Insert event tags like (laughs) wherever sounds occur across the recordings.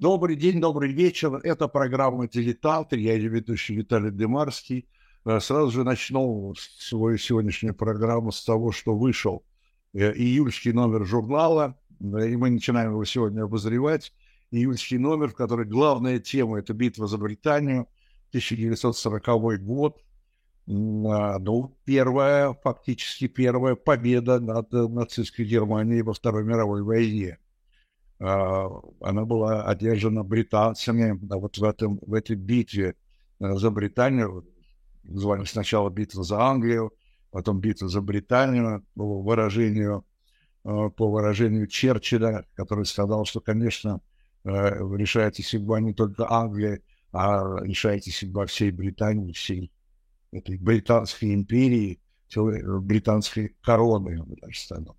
Добрый день, добрый вечер. Это программа «Дилетанты». Я ее ведущий Виталий Демарский. Э, сразу же начну свою сегодняшнюю программу с того, что вышел э, июльский номер журнала, и мы начинаем его сегодня обозревать. Июльский номер, в котором главная тема – это битва за Британию, 1940 год. А, ну, первая, фактически первая победа над нацистской Германией во Второй мировой войне. А, она была одержана британцами вот в, этом, в этой битве э, за Британию. Звали сначала битва за Англию, потом битва за Британию, по выражению, э, по выражению Черчилля, который сказал, что, конечно, э, решается судьба не только Англии, а решается судьба всей Британии, всей этой британской империи, британской короны, мы даже станем.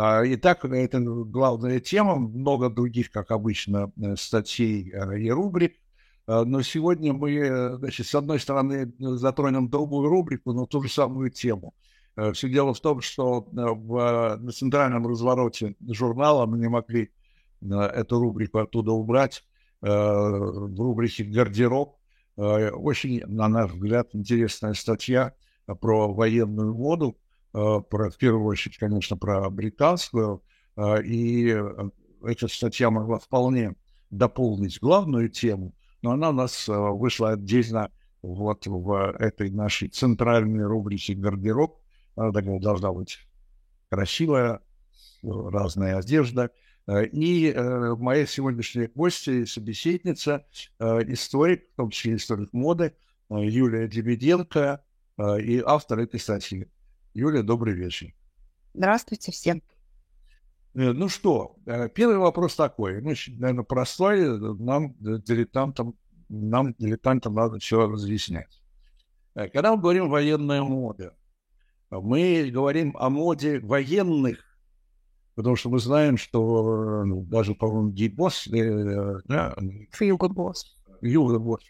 А, итак, это главная тема, много других, как обычно, э, статей э, и рубрик. А, но сегодня мы, э, значит, с одной стороны, затронем другую рубрику, но ту же самую тему. Все дело в том, что в, на центральном развороте журнала мы не могли эту рубрику оттуда убрать. В рубрике «Гардероб» очень, на наш взгляд, интересная статья про военную моду Э, про, в первую очередь, конечно, про британскую, э, и э, эта статья могла вполне дополнить главную тему, но она у нас вышла отдельно вот в этой нашей центральной рубрике «Гардероб». Она такая должна быть красивая, разная одежда. И э, моя сегодняшняя гостья и собеседница, э, историк, в том числе историк моды, э, Юлия Дебеденко э, и автор этой статьи. Юлия, добрый вечер. Здравствуйте всем. Э, ну что, э, первый вопрос такой, ну, наверное, простой, нам, дилетантам, нам, дилетантам, надо все разъяснять. Э, когда мы говорим военная мода, мы говорим о моде военных, потому что мы знаем, что ну, даже, по-моему, Гибос, да, Юго Босс, Юго Босс,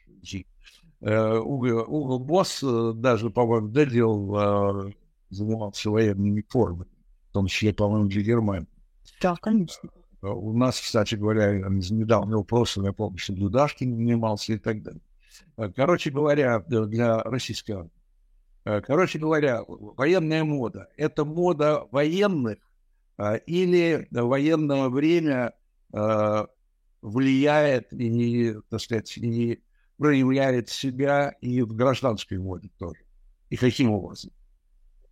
Уго Босс даже, по-моему, доделал занимался военными формами, в том числе, по-моему, для Германии. Да, конечно. А у нас, кстати говоря, недавно вопросы, я помню, что Дудашкин занимался и так далее. А, короче говоря, для российской армии. Короче говоря, военная мода – это мода военных или военное время влияет и, так сказать, и проявляет себя и в гражданской моде тоже. И каким образом?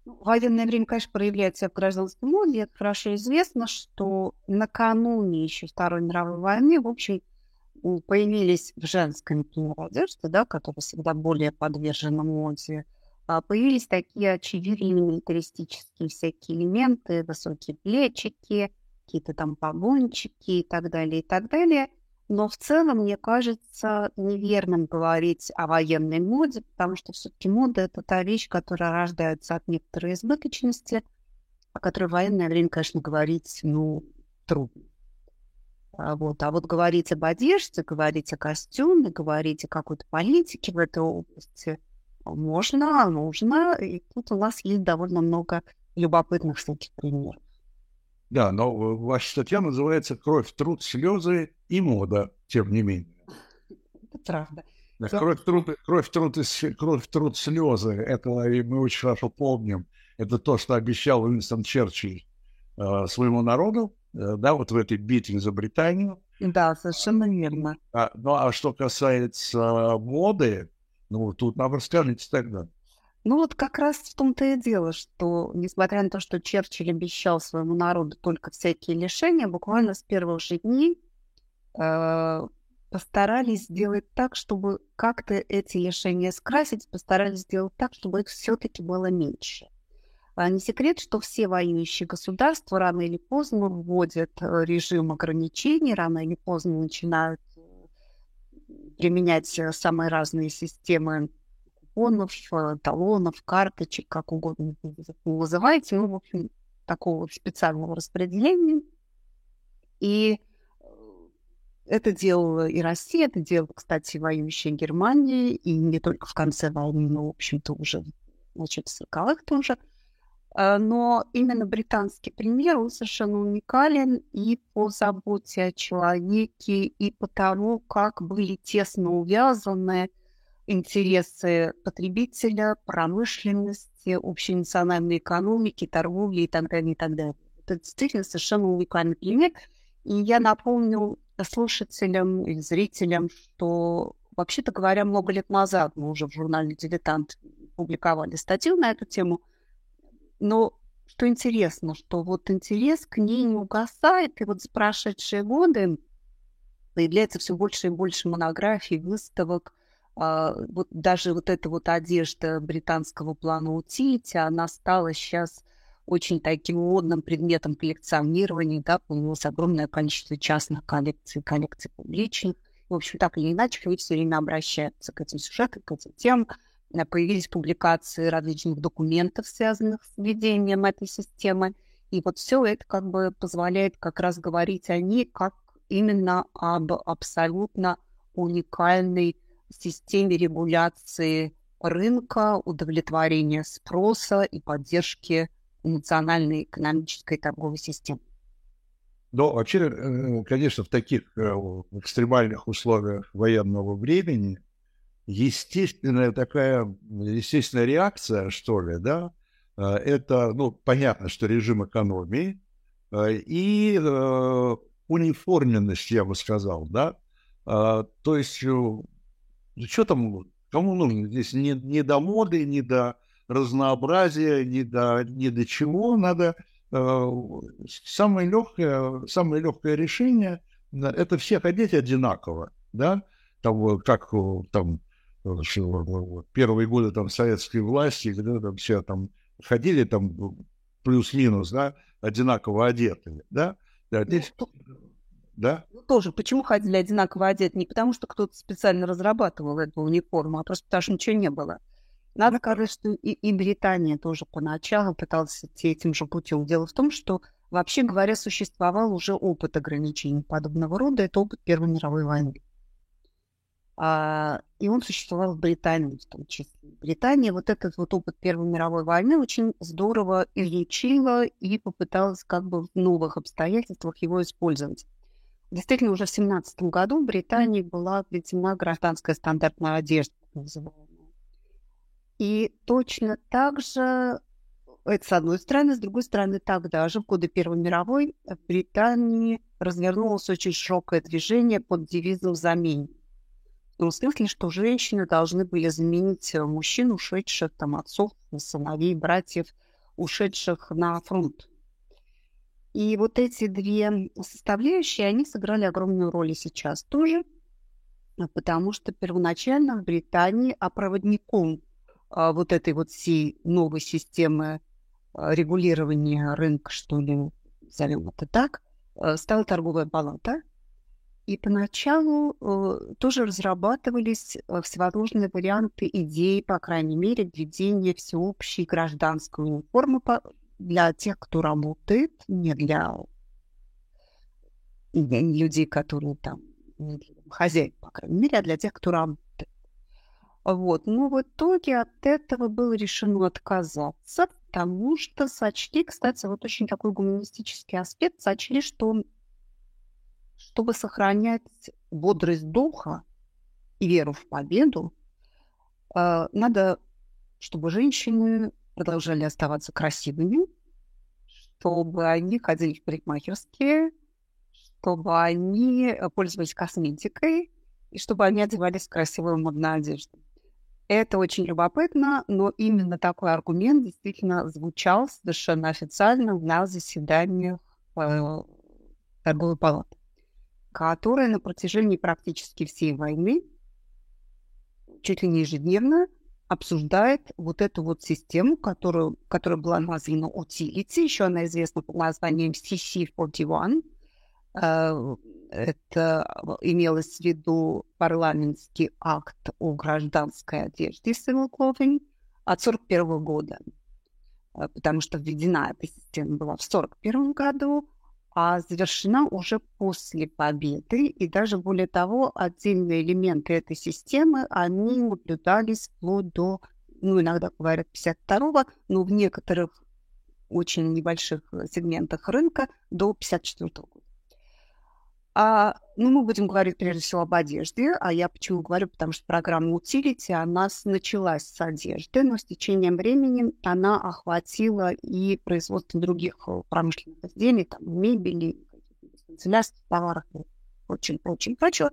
Ну, военное время, конечно, проявляется в гражданском моде. Хорошо известно, что накануне еще Второй мировой войны, в общем, появились в женской одежде, да, которая всегда более подвержена моде, а, появились такие очевидные милитаристические всякие элементы, высокие плечики, какие-то там погончики и так далее, и так далее. Но в целом, мне кажется, неверным говорить о военной моде, потому что все-таки мода – это та вещь, которая рождается от некоторой избыточности, о которой в военное время, конечно, говорить, ну, трудно. А вот. А вот говорить об одежде, говорить о костюме, говорить о какой-то политике в этой области можно, нужно. И тут у нас есть довольно много любопытных всяких примеров. Да, но ваша статья называется «Кровь, труд, слезы и мода», тем не менее. Это правда. Да, кровь, труд, кровь, труд, кровь, труд, слезы. Это мы очень хорошо помним. Это то, что обещал Уинстон Черчилль э, своему народу, э, да, вот в этой битве за Британию. Да, совершенно верно. А, ну, а что касается моды, ну, тут нам расскажите тогда. Ну вот как раз в том-то и дело, что несмотря на то, что Черчилль обещал своему народу только всякие лишения, буквально с первых же дней э, постарались сделать так, чтобы как-то эти лишения скрасить, постарались сделать так, чтобы их все-таки было меньше. А не секрет, что все воюющие государства рано или поздно вводят э, режим ограничений, рано или поздно начинают применять э, самые разные системы купонов, э, талонов, карточек, как угодно называйте, ну, в общем, такого специального распределения. И э, это делала и Россия, это делала, кстати, воюющая Германия, и не только в конце войны, но, в общем-то, уже в 40-х тоже. Э, но именно британский пример, он совершенно уникален и по заботе о человеке, и по тому, как были тесно увязаны интересы потребителя, промышленности, общенациональной экономики, торговли и так далее, и так далее. Это действительно совершенно уникальный пример. И я напомню слушателям и зрителям, что, вообще-то говоря, много лет назад мы уже в журнале «Дилетант» публиковали статью на эту тему – но что интересно, что вот интерес к ней не угасает, и вот за прошедшие годы появляется все больше и больше монографий, выставок, вот даже вот эта вот одежда британского плана утилити, она стала сейчас очень таким модным предметом коллекционирования, да, появилось огромное количество частных коллекций, коллекций публичных. В общем, так или иначе, люди все время обращаются к этим сюжетам, к этим темам. Э, появились публикации различных документов, связанных с введением этой системы. И вот все это как бы позволяет как раз говорить о ней как именно об абсолютно уникальной системе регуляции рынка, удовлетворения спроса и поддержки национальной экономической торговой системы. Но вообще, э, конечно, в таких э, экстремальных условиях военного времени естественная такая, естественная реакция, что ли, да, э, это, ну, понятно, что режим экономии и униформенность, я бы сказал, да, то есть, что там, кому нужно? Здесь не, не до моды, не до разнообразия, не до, не до чего, надо. Самое легкое, самое легкое решение – это всех одеть одинаково, да, там, как там первые годы там советской власти, когда там все там ходили там плюс-минус, да, одинаково одетые, да, да, здесь, ну, да? Ну, тоже, почему ходили одинаково одеты? Не потому, что кто-то специально разрабатывал эту униформу, а просто потому, что ничего не было. Надо сказать, что и, и Британия тоже поначалу пыталась идти этим же путем. Дело в том, что, вообще говоря, существовал уже опыт ограничений подобного рода. Это опыт Первой мировой войны. А, и он существовал в Британии в том числе. Британия вот этот вот опыт Первой мировой войны очень здорово изучила и попыталась как бы в новых обстоятельствах его использовать. Действительно, уже в 17 году в Британии была введена гражданская стандартная одежда, называемая. И точно так же, это с одной стороны, с другой стороны, тогда же, в годы Первой мировой, в Британии развернулось очень широкое движение под девизом «Замене» в том смысле, что женщины должны были заменить э, мужчин, ушедших, там, отцов, сыновей, братьев, ушедших на фронт. И вот эти две составляющие, они сыграли огромную роль и сейчас тоже, потому что первоначально в Британии а проводником а, вот этой вот всей новой системы а, регулирования рынка, что ли, назовем это так, а, стала торговая палата – и поначалу э, тоже разрабатывались э, всевозможные варианты идей, по крайней мере, введения всеобщей гражданской униформы по, для тех, кто работает, не для, людей, которые там, не для хозяев, по крайней мере, а для тех, кто работает. Вот. Но в итоге от этого было решено отказаться, потому что сочли, кстати, вот очень такой гуманистический аспект, сочли, что чтобы сохранять бодрость духа и веру в победу, э, надо, чтобы женщины продолжали оставаться красивыми, чтобы они ходили в парикмахерские, чтобы они пользовались косметикой и чтобы они одевались в красивую модную одежду. Это очень любопытно, но именно такой аргумент действительно звучал совершенно официально на заседаниях э, торговой палаты которая на протяжении практически всей войны чуть ли не ежедневно обсуждает вот эту вот систему, которую, которая была названа Utility, еще она известна под названием CC41. Э, это имелось в виду парламентский акт о гражданской одежде civil clothing от 1941 года, э, потому что введена эта система была в 1941 году, а завершена уже после победы. И даже более того, отдельные элементы этой системы, они наблюдались вплоть до, ну, иногда говорят 52-го, но в некоторых очень небольших сегментах рынка до 1954 года. А, ну, мы будем говорить прежде всего об одежде, а я почему говорю, потому что программа Utility, она началась с одежды, но с течением времени она охватила и производство других э, промышленных изделий, там, мебели, канцелярских товаров и очень, очень прочего.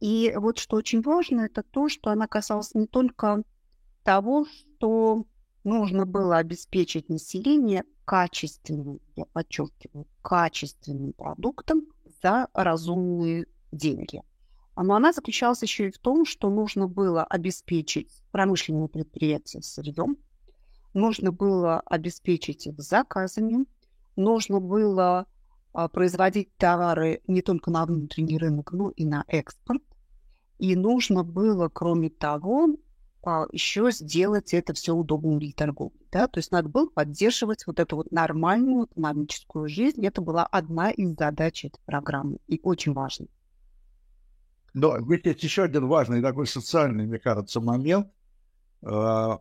И вот что очень важно, это то, что она касалась не только того, что нужно было обеспечить население качественным, я подчеркиваю, качественным продуктом, за разумные деньги. Но она заключалась еще и в том, что нужно было обеспечить промышленные предприятия сырьем, нужно было обеспечить их заказами, нужно было а, производить товары не только на внутренний рынок, но и на экспорт. И нужно было, кроме того, а, еще сделать это все удобным для торговли. Да? То есть надо было поддерживать вот эту вот нормальную экономическую жизнь. Это была одна из задач этой программы и очень важно. Но ведь есть еще один важный такой социальный, мне кажется, момент э, в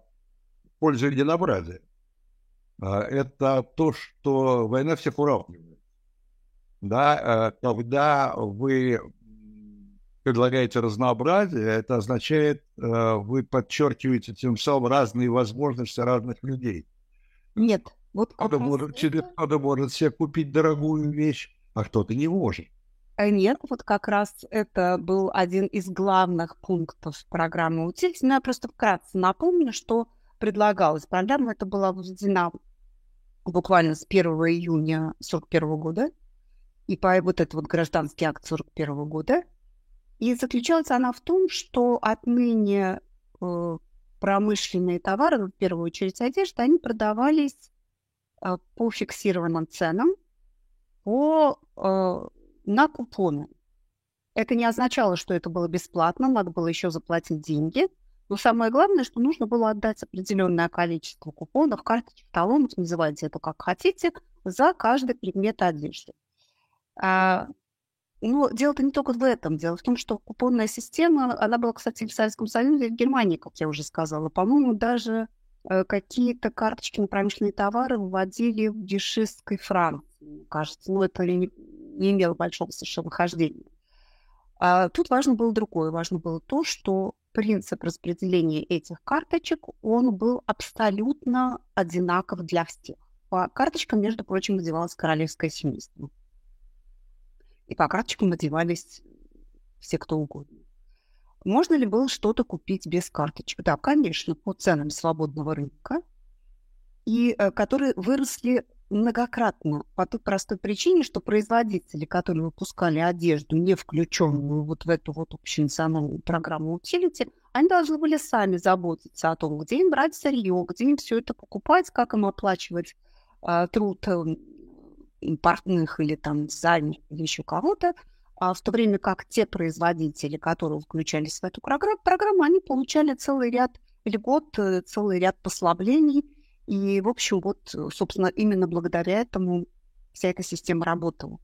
пользу единообразия. Э, это то, что война всех уравнивает. Да, э, когда вы предлагаете разнообразие, это означает, э, вы подчеркиваете тем самым разные возможности разных людей. Нет, вот кто-то может, это... кто может себе купить дорогую вещь, а кто-то не может. Э, нет, вот как раз это был один из главных пунктов программы «Утилити». Но я просто вкратце напомню, что предлагалось. Программа это была введена буквально с 1 июня 1941 года. И по вот этот вот гражданский акт 1941 года и заключалась она в том, что отныне э, промышленные товары, в первую очередь одежда, они продавались э, по фиксированным ценам, по, э, на купоны. Это не означало, что это было бесплатно, надо было еще заплатить деньги. Но самое главное, что нужно было отдать определенное количество купонов, карточек, талонов, называйте это как хотите, за каждый предмет одежды. А, но дело-то не только в этом. Дело в том, что купонная система, она была, кстати, в Советском Союзе и в Германии, как я уже сказала. По-моему, даже э, какие-то карточки на промышленные товары вводили в дешистской Франции, кажется. Ну, это не, не имело большого совершенно хождения. А тут важно было другое. Важно было то, что принцип распределения этих карточек, он был абсолютно одинаков для всех. По карточкам, между прочим, надевалось королевское семейство и по карточкам надевались все кто угодно. Можно ли было что-то купить без карточек? Да, конечно, по ценам свободного рынка, и э, которые выросли многократно по той простой причине, что производители, которые выпускали одежду, не включенную вот в эту вот общенациональную программу утилити, они должны были сами заботиться о том, где им брать сырье, где им все это покупать, как им оплачивать э, труд эм, портных или там дизайнеров или еще кого-то, а в то время как те производители, которые включались в эту программу, они получали целый ряд льгот, э, целый ряд послаблений. И, в общем, вот, собственно, именно благодаря этому вся эта система работала.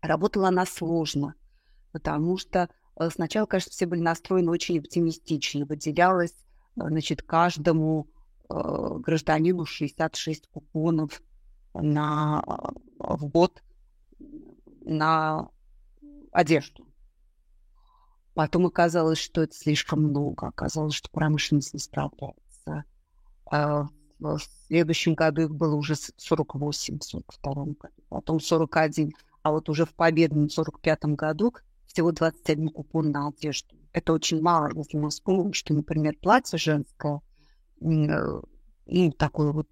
Работала она сложно, потому что э, сначала, конечно, все были настроены очень оптимистично. Выделялось, э, значит, каждому э, гражданину 66 купонов на, в год на одежду. Потом оказалось, что это слишком много. Оказалось, что промышленность не справляется. А в следующем году их было уже 48, в 42 году, потом 41. А вот уже в победном 45 году всего 21 купон на одежду. Это очень мало, если мы вспомним, что, например, платье женское, э, ну, такое вот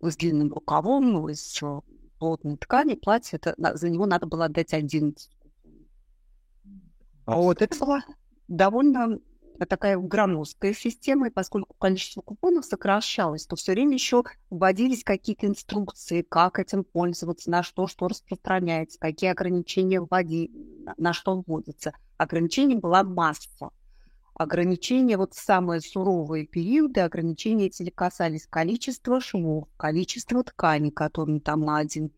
с длинным рукавом, из плотной ткани, платье, это, за него надо было отдать 11. А вот это была довольно такая громоздкая система, и поскольку количество купонов сокращалось, то все время еще вводились какие-то инструкции, как этим пользоваться, на что что распространяется, какие ограничения вводи, на что вводится. Ограничений была масса ограничения, вот самые суровые периоды, ограничения эти касались количества швов, количества ткани, которые там на один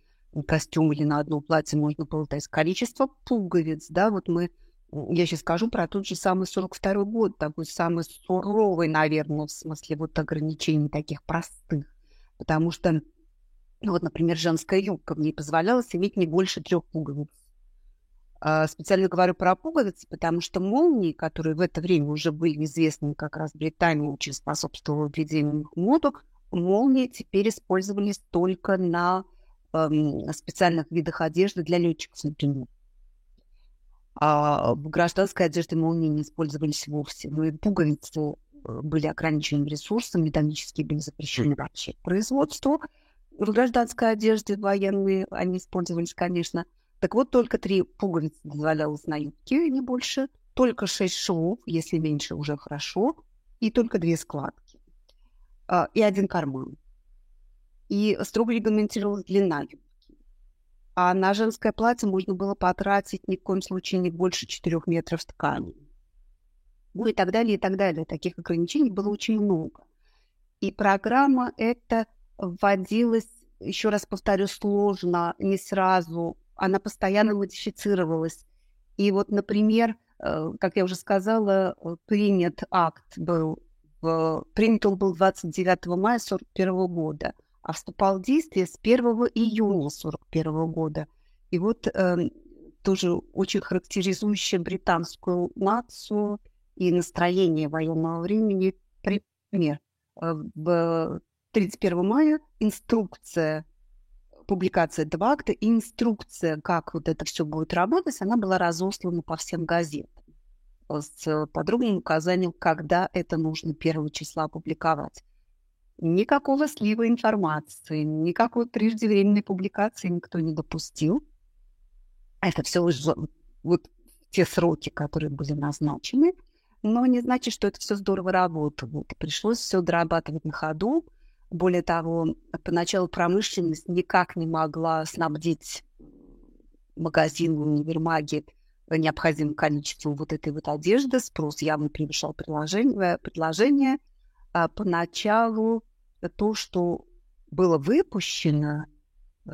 костюм или на одно платье можно было дать, количество пуговиц, да, вот мы, я сейчас скажу про тот же самый 42 год, такой самый суровый, наверное, в смысле вот ограничений таких простых. потому что, ну вот, например, женская юбка мне позволяла иметь не больше трех пуговиц. А, специально говорю про пуговицы, потому что молнии, которые в это время уже были известны как раз Британии, очень способствовала введению их моду, молнии теперь использовались только на эм, специальных видах одежды для летчиков, например. А в гражданской одежде молнии не использовались вовсе. Ну и пуговицы э, были ограниченным ресурсом, металлические были запрещены вообще производству. В гражданской одежде военные они использовались, конечно. Так вот, только три пуговицы дозволялось на юбке, не больше. Только шесть швов, если меньше, уже хорошо. И только две складки. А, и один карман. И строго регламентировалась длина юбки. А на женское платье можно было потратить ни в коем случае не больше 4 метров ткани. Ну и так далее, и так далее. Таких ограничений было очень много. И программа эта вводилась, еще раз повторю, сложно, не сразу. Она постоянно модифицировалась. И вот, например, э, как я уже сказала, принят акт был, принят он был 29 мая 1941 года а вступал в действие с 1 июня 1941 года. И вот э, тоже очень характеризующее британскую нацию и настроение военного времени пример. Э, в 31 мая инструкция, публикация этого акта, инструкция, как вот это все будет работать, она была разослана по всем газетам с подробным указанием, когда это нужно первого числа публиковать. Никакого слива информации, никакой преждевременной публикации никто не допустил. Это все уже вот те сроки, которые были назначены, но не значит, что это все здорово работало. Пришлось все дорабатывать на ходу. Более того, поначалу промышленность никак не могла снабдить магазины, универмаги необходимым количеством вот этой вот одежды. Спрос явно превышал предложение. предложение. А поначалу то, что было выпущено э,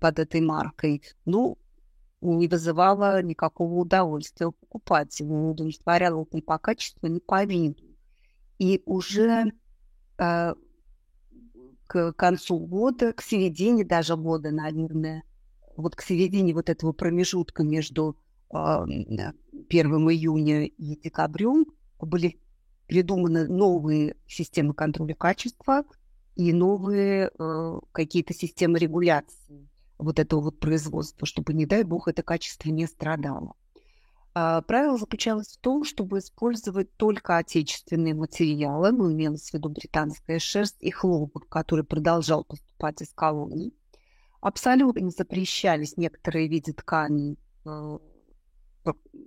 под этой маркой, ну, не вызывало никакого удовольствия у покупателя, не удовлетворяло ни по качеству, ни по виду. И уже э, к концу года, к середине даже года, наверное, вот к середине вот этого промежутка между э, 1 июня и декабрем были придуманы новые системы контроля качества и новые э, какие-то системы регуляции вот этого вот производства, чтобы, не дай бог, это качество не страдало. А правило заключалось в том, чтобы использовать только отечественные материалы, ну, имелось в виду британская шерсть и хлопок, который продолжал поступать из колоний. Абсолютно запрещались некоторые виды тканей э,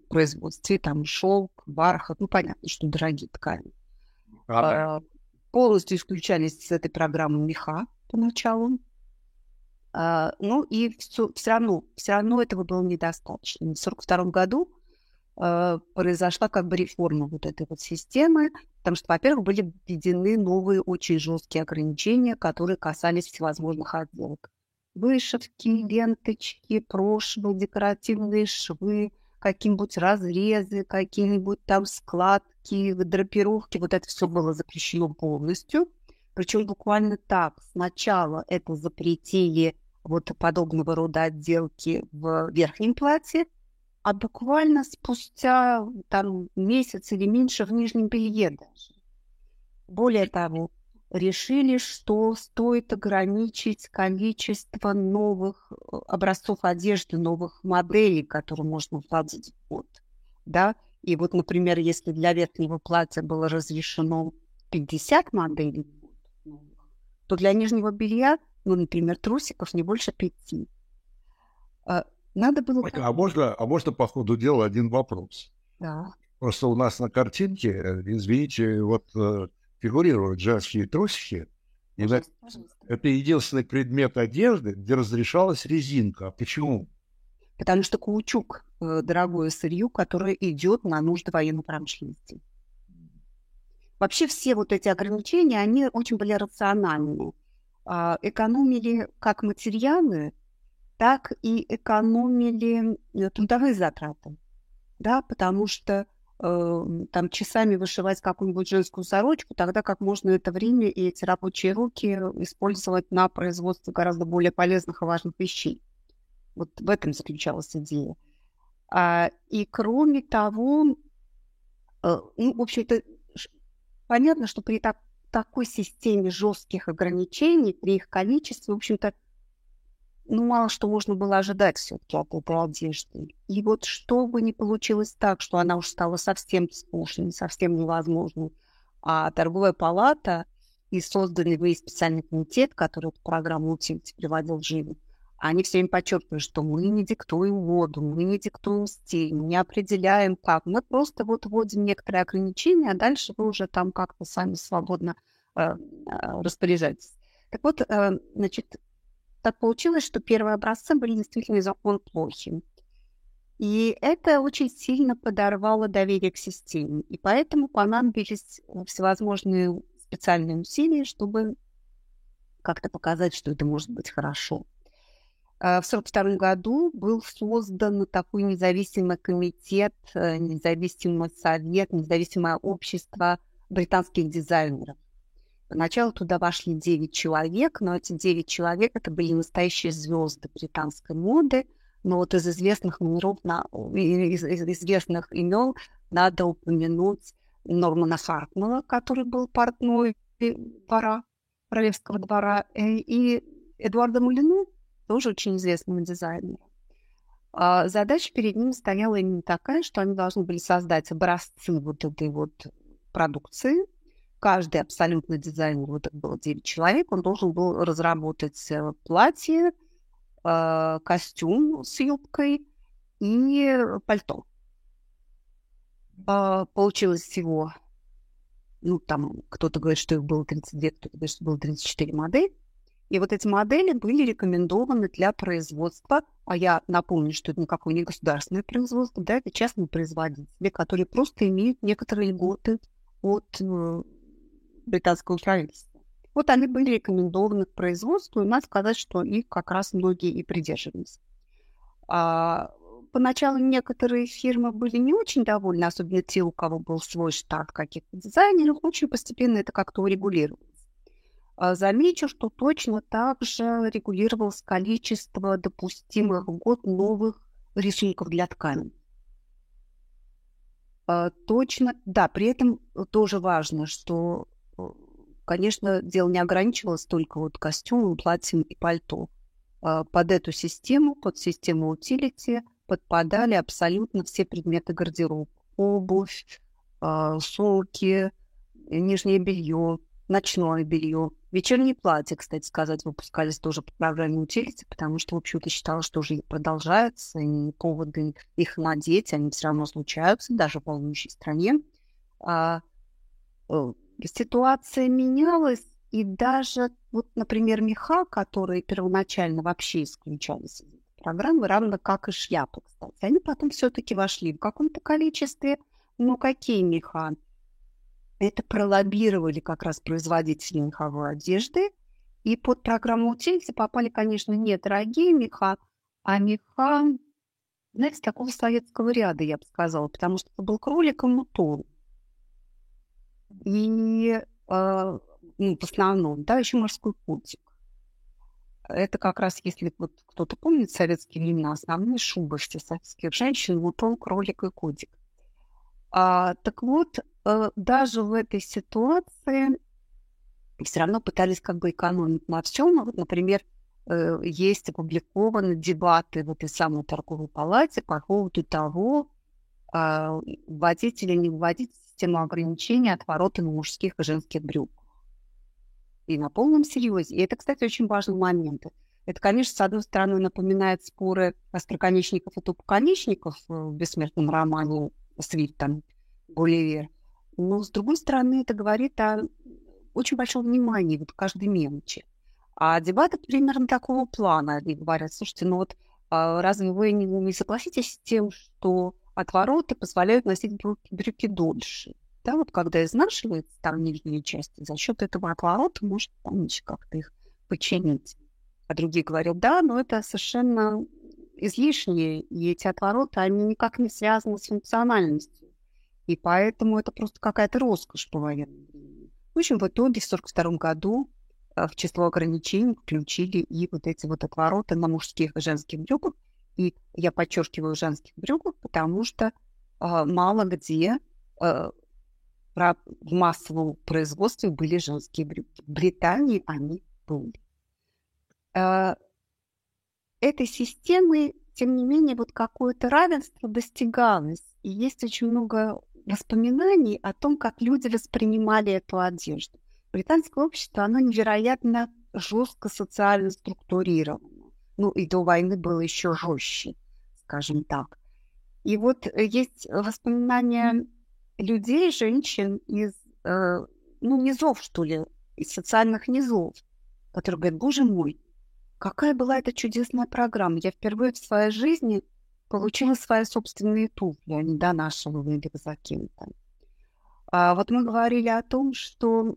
производстве, там шелк, бархат, ну понятно, что дорогие ткани. А, а, полностью исключались с этой программы меха поначалу. А, ну и все, все равно, все равно этого было недостаточно. В 1942 году а, произошла как бы реформа вот этой вот системы, потому что, во-первых, были введены новые очень жесткие ограничения, которые касались всевозможных отделок. Вышивки, ленточки, прошвы, декоративные швы, какие-нибудь разрезы, какие-нибудь там складки, драпировки, вот это все было запрещено полностью. Причем буквально так. Сначала это запретили вот подобного рода отделки в верхнем платье, а буквально спустя там месяц или меньше в нижнем белье даже. Более того, решили, что стоит ограничить количество новых э, образцов одежды, новых моделей, которые можно вводить в год. Да? И вот, например, если для верхнего платья было разрешено 50 моделей в год, то для нижнего белья, ну, например, трусиков не больше пяти. А, надо было... А можно, а можно по ходу дела один вопрос? Да. Просто у нас на картинке, э, извините, вот э, фигурируют женские трусики. И пожалуйста, пожалуйста. это единственный предмет одежды, где разрешалась резинка. А почему? Потому что каучук э, дорогое сырье, которое идет на нужды военной промышленности. Вообще все вот эти ограничения, они очень были рациональны. Э, экономили как материалы, так и экономили э, трудовые затраты. Да, потому что э, там часами вышивать какую-нибудь женскую сорочку, тогда как можно это время и эти рабочие руки использовать на производство гораздо более полезных и важных вещей. Вот в этом заключалась идея. А, и кроме того, э, ну, в общем-то, понятно, что при так, такой системе жестких ограничений, при их количестве, в общем-то, ну, мало что можно было ожидать все-таки от этой одежды. И вот чтобы не получилось так, что она уж стала совсем скучной, совсем невозможной, а торговая палата и созданный вы специальный комитет, который эту программу утилити приводил в жизнь, они все время подчеркивают, что мы не диктуем воду, мы не диктуем стиль, мы не определяем как. Мы просто вот вводим некоторые ограничения, а дальше вы уже там как-то сами свободно э, э, распоряжаетесь. Так вот, э, значит, так получилось, что первые образцы были действительно из окон плохи. И это очень сильно подорвало доверие к системе. И поэтому понадобились всевозможные специальные усилия, чтобы как-то показать, что это может быть хорошо. А, в 1942 году был создан такой независимый комитет, э, независимый совет, независимое общество британских дизайнеров. Поначалу туда вошли 9 человек, но эти 9 человек это были настоящие звезды британской моды. Но вот из известных номеров, на, из, из известных имен надо упомянуть Нормана Хартмана, который был портной двора, королевского двора, э, и Эдуарда Мулину, тоже очень известного дизайнера. А задача перед ним стояла именно такая, что они должны были создать образцы вот этой вот продукции. Каждый абсолютно дизайнер, вот это было 9 человек, он должен был разработать э, платье, э, костюм с юбкой и пальто. А, получилось всего, ну, там, кто-то говорит, что их было 32, кто-то говорит, что было 34 модели. И вот эти модели были рекомендованы для производства, а я напомню, что это никакое не государственное производство, да, это частные производители, которые просто имеют некоторые льготы от э, британского правительства. Вот они были рекомендованы к производству, и надо сказать, что их как раз многие и придерживались. А, поначалу некоторые фирмы были не очень довольны, особенно те, у кого был свой штат каких-то дизайнеров, очень постепенно это как-то урегулировалось. А, замечу, что точно так же регулировалось количество допустимых в год новых рисунков для ткани. А, точно, да, при этом тоже важно, что, конечно, дело не ограничивалось только вот костюмом, платьем и пальто. А, под эту систему, под систему утилити подпадали абсолютно все предметы гардероба. Обувь, сумки, нижнее белье, ночное белье. Вечерние платья, кстати сказать, выпускались тоже по программе утилити, потому что, в общем-то, считалось, что жизнь продолжается, и поводы их надеть, они все равно случаются, даже в волнующей стране. А, э, ситуация менялась, и даже, вот, например, меха, которые первоначально вообще исключались из программы, равно как и шляпы, кстати, они потом все-таки вошли в каком-то количестве. Ну, какие меха? Это пролоббировали как раз производители меховой одежды. И под программу утилити попали, конечно, не дорогие меха, а меха, знаете, такого советского ряда, я бы сказала, потому что это был кролик и мутон. И, э, ну, в основном, да, еще морской котик. Это как раз, если вот кто-то помнит советские времена, основные шубы советских женщин, мутон, кролик и котик. А, так вот, Э, даже в этой ситуации все равно пытались как бы экономить на всем. Вот, например, э, есть опубликованы дебаты в этой самой торговой палате по поводу того, а, вводить или не вводить систему ограничений отворота на мужских и женских брюках. И на полном серьезе. И это, кстати, очень важный момент. Это, конечно, с одной стороны, напоминает споры остроконечников и тупоконечников в бессмертном романе «Свит» там, Гулливер. Но, с другой стороны, это говорит о очень большом внимании вот каждой мелочи. А дебаты примерно такого плана. Они говорят, слушайте, ну вот а разве вы не согласитесь с тем, что отвороты позволяют носить брюки, брюки дольше? Да, вот когда изнашивается там нижняя часть, за счет этого отворота может там как-то их починить. А другие говорят, да, но это совершенно излишнее, и эти отвороты, они никак не связаны с функциональностью. И поэтому это просто какая-то роскошь по военному времени. В общем, в итоге в 1942 году э, в число ограничений включили и вот эти вот отвороты на мужских и женских брюках. И я подчеркиваю женских брюках, потому что э, мало где э, в массовом производстве были женские брюки. В Британии они были. Э, этой системой, тем не менее, вот какое-то равенство достигалось. И есть очень много воспоминаний о том, как люди воспринимали эту одежду. Британское общество, оно невероятно жестко социально структурировано. Ну, и до войны было еще жестче, скажем так. И вот э, есть воспоминания людей, женщин из, э, ну, низов, что ли, из социальных низов, которые говорят, боже мой, какая была эта чудесная программа. Я впервые в своей жизни получила свои собственные туфли, они донашивали за кем-то. А вот мы говорили о том, что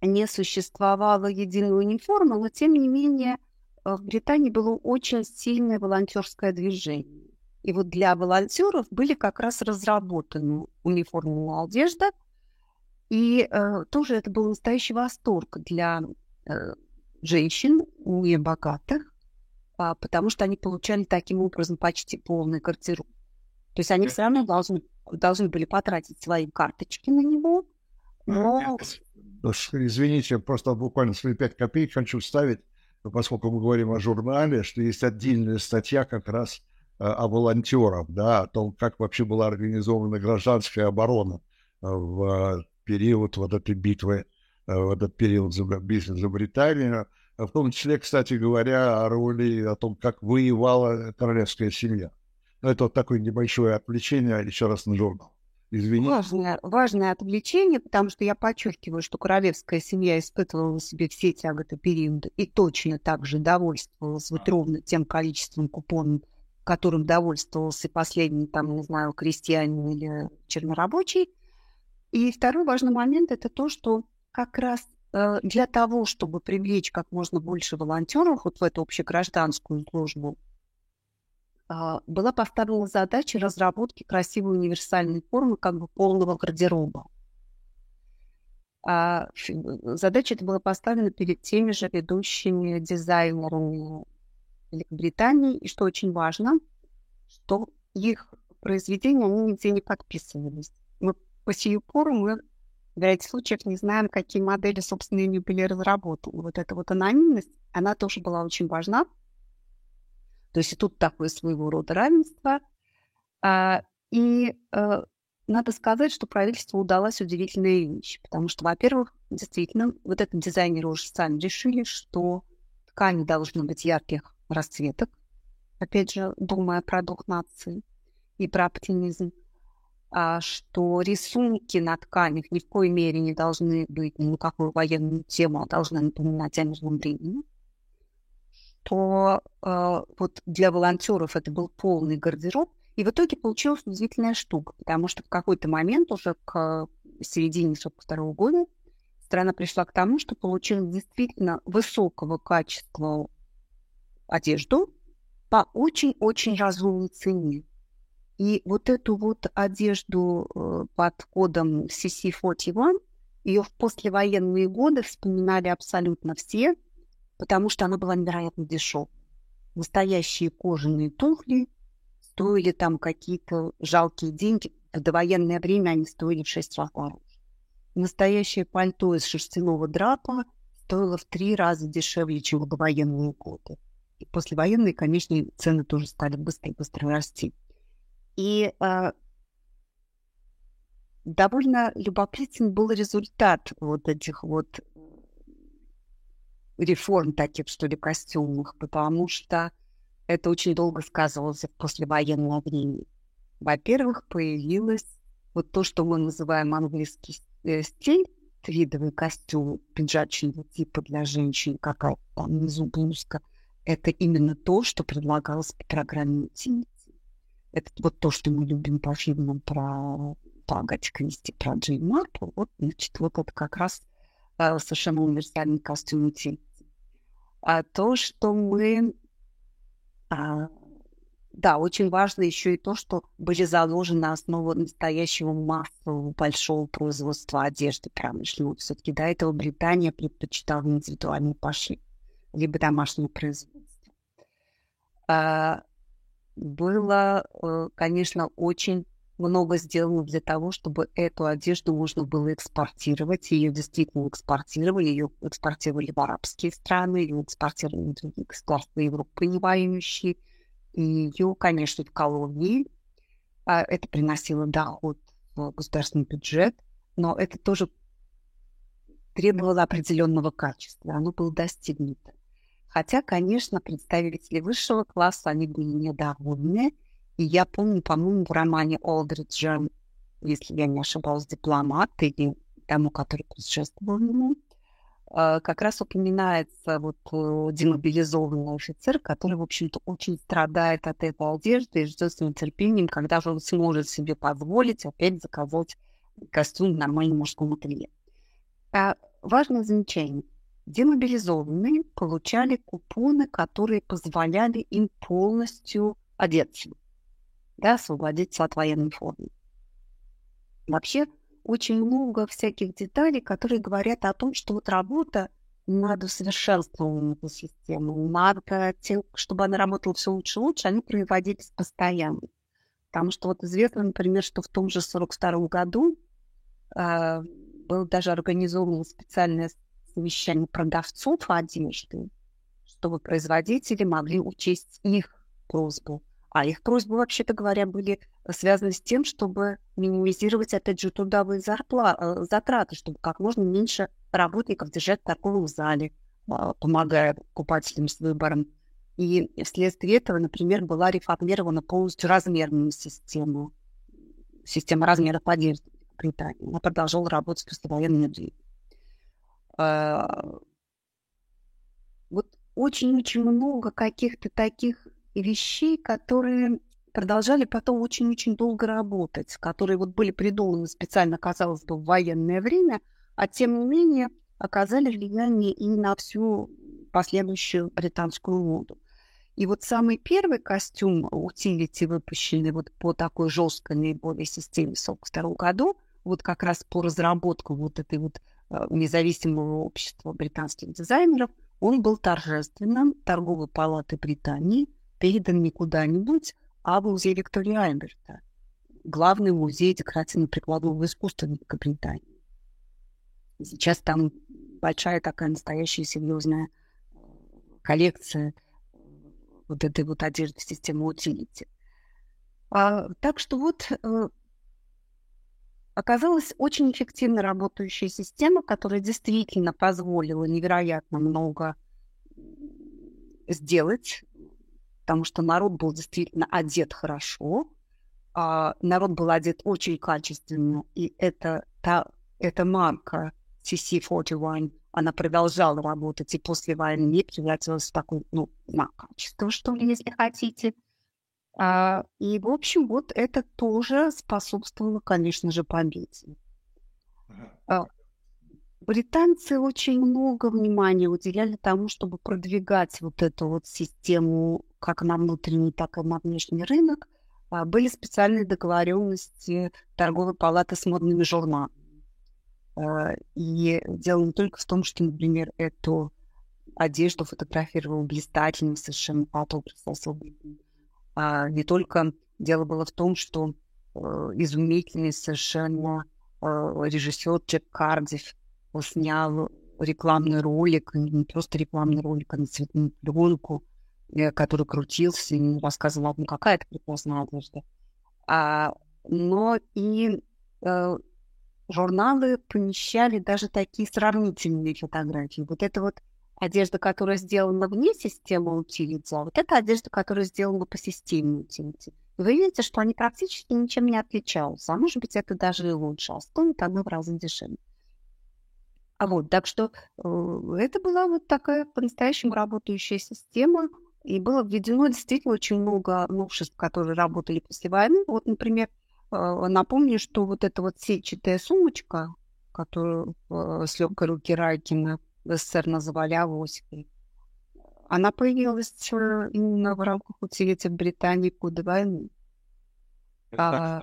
не существовало единой униформы, но тем не менее в Британии было очень сильное волонтерское движение. И вот для волонтеров были как раз разработаны униформенная одежда, и э, тоже это был настоящий восторг для э, женщин, не богатых, а, потому что они получали таким образом почти полный гардероб. То есть они все равно должны, должны были потратить свои карточки на него, но... Извините, просто буквально свои пять копеек хочу вставить, поскольку мы говорим о журнале, что есть отдельная статья как раз э, о волонтерах, да, о том, как вообще была организована гражданская оборона э, в период вот этой битвы, э, в этот период битвы за Британию, в том числе, кстати говоря, о роли, о том, как воевала королевская семья. Но это вот такое небольшое отвлечение, еще раз на журнал. Извините. Важное, важное отвлечение, потому что я подчеркиваю, что королевская семья испытывала себе все тяготы периода и точно так же довольствовалась вот ровно тем количеством купонов, которым довольствовался последний, там, не знаю, крестьянин или чернорабочий. И второй важный момент – это то, что как раз Э, для того, чтобы привлечь как можно больше волонтеров вот в эту общегражданскую службу, была поставлена задача разработки красивой универсальной формы как бы полного гардероба. А задача эта была поставлена перед теми же ведущими дизайнерами Великобритании, и что очень важно, что их произведения, они нигде не подписывались. Мы по сию пору мы в ряде случаев не знаем, какие модели, собственно, ими были разработаны. Вот эта вот анонимность, она тоже была очень важна. То есть и тут такое своего рода равенство. А, и а, надо сказать, что правительству удалась удивительная вещь, потому что, во-первых, действительно, вот это дизайнеры уже сами решили, что ткани должны быть ярких расцветок, опять же, думая про дух нации и про оптимизм. А, что рисунки на тканях ни в коей мере не должны быть ни на какую военную тему, а должны напоминать о мирном времени. То э, вот для волонтеров это был полный гардероб, и в итоге получилась удивительная штука, потому что в какой-то момент уже к середине 42 года страна пришла к тому, что получила действительно высокого качества одежду по очень-очень разумной цене. И вот эту вот одежду э, под кодом CC41, ее в послевоенные годы вспоминали абсолютно все, потому что она была невероятно дешевой. Настоящие кожаные туфли стоили там какие-то жалкие деньги. В довоенное время они стоили в шесть раз дороже. Настоящее пальто из шерстяного драпа стоило в три раза дешевле, чем в довоенные годы. И послевоенные, конечно, цены тоже стали быстро-быстро расти. И э, довольно любопытен был результат вот этих вот реформ таких, что ли, костюмных, потому что это очень долго сказывалось в послевоенное время. Во-первых, появилось вот то, что мы называем английский э, стиль, твидовый костюм пиджачного типа для женщин, какая там внизу блузка. Это именно то, что предлагалось по программе «Тинь». Это вот то, что мы любим по фильмам про, Агати Кристи, про Джейн Марпл. Вот, значит, вот это как раз э, совершенно универсальный костюм утильности. А то, что мы а, да, очень важно еще и то, что были заложены основы настоящего массового большого производства одежды промышленного. Все-таки до этого Британия предпочитала индивидуальный пошив, либо домашнее производство. А, было, э, конечно, очень много сделано для того, чтобы эту одежду можно было экспортировать. Ее действительно экспортировали. Ее экспортировали в арабские страны, ее экспортировали в государства Европы, воюющие. И ее, конечно, в колонии. А это приносило доход в государственный бюджет, но это тоже требовало определенного качества. Оно было достигнуто. Хотя, конечно, представители высшего класса, они были недовольны, я помню, по-моему, в романе Олдриджа, если я не ошибаюсь, «Дипломат» или тому, который предшествовал ему, э, как раз упоминается вот э, демобилизованный офицер, который, в общем-то, очень страдает от этой одежды и ждет с нетерпением, когда же он сможет себе позволить опять заказать костюм в нормальном мужском ателье. А важное замечание. Демобилизованные получали купоны, которые позволяли им полностью одеться да, освободиться от военной формы. Вообще, очень много всяких деталей, которые говорят о том, что вот работа над усовершенствованием этой системы, надо, тем, чтобы она работала все лучше и лучше, они производились постоянно. Потому что вот известно, например, что в том же 42 году э, было даже организовано специальное совещание продавцов одежды, чтобы производители могли учесть их просьбу а их просьбы, вообще-то говоря, были связаны с тем, чтобы минимизировать, опять же, трудовые зарпла- э, затраты, чтобы как можно меньше работников держать в торговом зале, а, помогая покупателям с выбором. И вследствие этого, например, была реформирована полностью размерная система, система размеров одежды Британии. Она продолжала работать в послевоенное время. А, вот очень-очень много каких-то таких вещей, которые продолжали потом очень-очень долго работать, которые вот были придуманы специально, казалось бы, в военное время, а тем не менее оказали влияние и на всю последующую британскую моду. И вот самый первый костюм утилити, выпущенный вот по такой жесткой наиболее системе в 1942 году, вот как раз по разработке вот этой вот э, независимого общества британских дизайнеров, он был торжественным торговой палаты Британии – передан не куда-нибудь, а в музей Виктории Альберта, главный музей декоративно-прикладного искусства Великобритании. Сейчас там большая такая настоящая серьезная э, коллекция э, вот этой вот одежды системы утилити. А, так что вот э, оказалась очень эффективно работающая система, которая действительно позволила невероятно много сделать потому что народ был действительно одет хорошо, а народ был одет очень качественно, и это, та, эта марка CC41, она продолжала работать и после войны превратилась в такой, ну, знак качества, что ли, если хотите. А, и, в общем, вот это тоже способствовало, конечно же, победе. А, британцы очень много внимания уделяли тому, чтобы продвигать вот эту вот систему как на внутренний, так и на внешний рынок, а, были специальные договоренности торговой палаты с модными журналами. А, и дело не только в том, что, например, эту одежду фотографировал блистательный совершенно особый. А не только дело было в том, что э, изумительный совершенно э, режиссер Джек Кардив снял рекламный ролик, не просто рекламный ролик, а на цветную пленку, Э, который крутился и рассказывал, ну, какая это прекрасная одежда. А, но и э, журналы помещали даже такие сравнительные фотографии. Вот это вот одежда, которая сделана вне системы утилити, а вот это одежда, которая сделана по системе утилити. Вы видите, что они практически ничем не отличаются, а может быть, это даже и лучше, а стоит оно в разы дешевле. А вот, так что э, это была вот такая по-настоящему работающая система, и было введено действительно очень много новшеств, которые работали после войны. Вот, например, э, напомню, что вот эта вот сетчатая сумочка, которую э, с легкой руки Райкина в СССР называли авоськой, Она появилась именно в рамках утилити в Британии годы войны. А,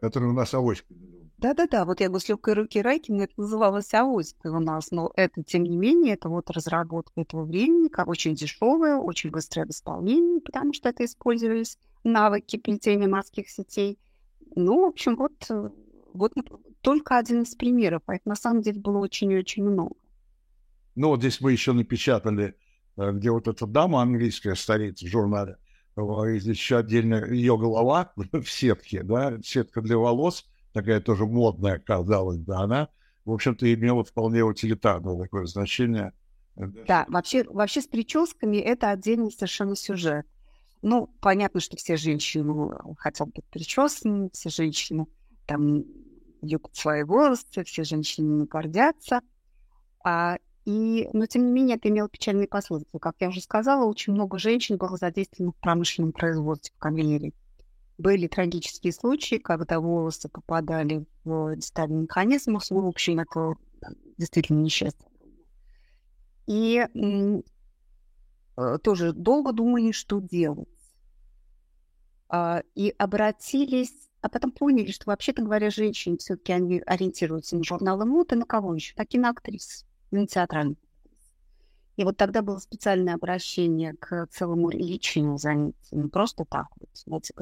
который у нас авоська. Да-да-да, вот я говорю, с легкой руки Райкина это называлось авоська у нас, но это, тем не менее, это вот разработка этого времени, как очень дешевая, очень быстрое восполнение, потому что это использовались навыки плетения морских сетей. Ну, в общем, вот, э, вот только один из примеров, а это на самом деле было очень-очень много. Ну, вот здесь мы еще напечатали, э, где вот эта дама английская стоит в журнале, здесь еще отдельно ее голова (laughs) в сетке, да, сетка для волос, такая тоже модная казалось да, она, в общем-то, имела вполне утилитарное такое значение. Да, вообще, вообще с прическами это отдельный совершенно сюжет. Ну, понятно, что все женщины хотят быть причесанными, все женщины там любят свои волосы, все женщины гордятся. А, и, но, тем не менее, это имело печальные последствия. Как я уже сказала, очень много женщин было задействовано в промышленном производстве, в камере. Были трагические случаи, когда волосы попадали в детальный механизм. В общем, это действительно несчастье. И э, тоже долго думали, что делать. А, и обратились, а потом поняли, что, вообще-то говоря, женщины все-таки они ориентируются на журналы моды, на кого еще? На киноактрис на театральных. И вот тогда было специальное обращение к целому личному занятию, не просто так вот, знаете,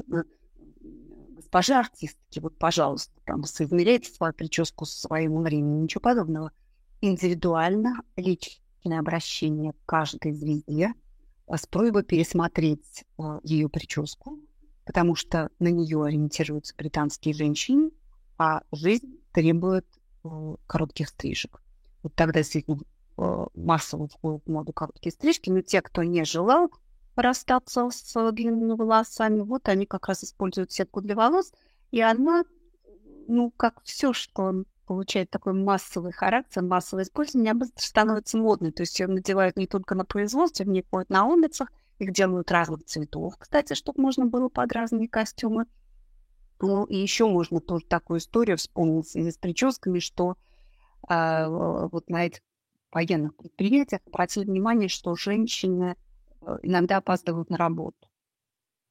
госпожа артистки, вот, пожалуйста, там, соизмеряйте свою прическу со своим временем, ничего подобного. Индивидуально личное обращение к каждой звезде а, с просьбой пересмотреть а, ее прическу, потому что на нее ориентируются британские женщины, а жизнь требует э, коротких стрижек. Вот тогда действительно э, массово входят в моду короткие стрижки, но те, кто не желал расстаться с длинными волосами, вот они как раз используют сетку для волос, и она, ну, как все, что получает такой массовый характер, массовое использование, быстро становится модной. То есть ее надевают не только на производстве, в ней ходят на улицах, их делают разных цветов, кстати, чтобы можно было под разные костюмы. Ну, и еще можно тоже такую историю вспомнить с прическами, что а, вот на этих военных предприятиях обратили внимание, что женщины э, иногда опаздывают на работу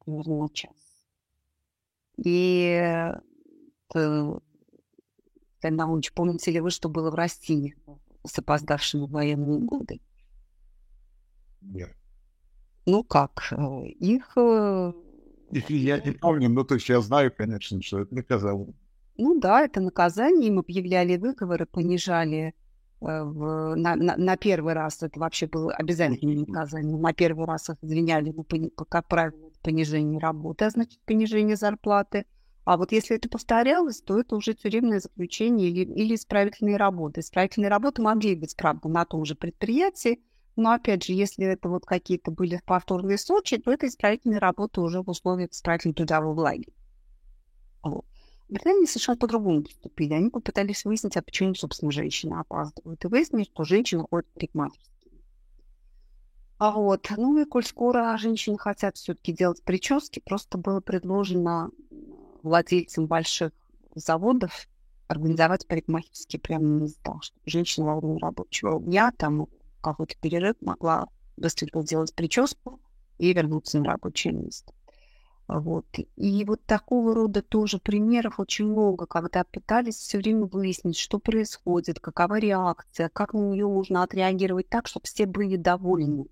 примерно на час. И э, тогда лучше помните ли вы, что было в России с опоздавшими в военные годы? Нет. Ну как, э, их... Их я не помню, но то есть я знаю, конечно, что это наказало. Ну да, это наказание, им объявляли выговоры, понижали э, в, на, на, на первый раз, это вообще было обязательное наказание, на первый раз их извиняли, ну, как правило, понижение работы, а значит, понижение зарплаты. А вот если это повторялось, то это уже тюремное заключение или, или исправительные работы. Исправительные работы могли быть, правда, на том же предприятии, но, опять же, если это вот какие-то были повторные случаи, то это исправительные работы уже в условиях исправительного трудового лагеря. Вот. Британии совершенно по-другому поступили. Они попытались выяснить, а почему, собственно, женщины опаздывают. И выяснили, что женщины ходят в парикмахерские. А вот, ну и коль скоро женщины хотят все-таки делать прически, просто было предложено владельцам больших заводов организовать парикмахерские прямо на местах, чтобы женщина во время рабочего дня, там какой-то перерыв могла быстренько сделать прическу и вернуться на рабочее место. Вот. И вот такого рода тоже примеров очень много, когда пытались все время выяснить, что происходит, какова реакция, как на нее можно отреагировать так, чтобы все были довольны.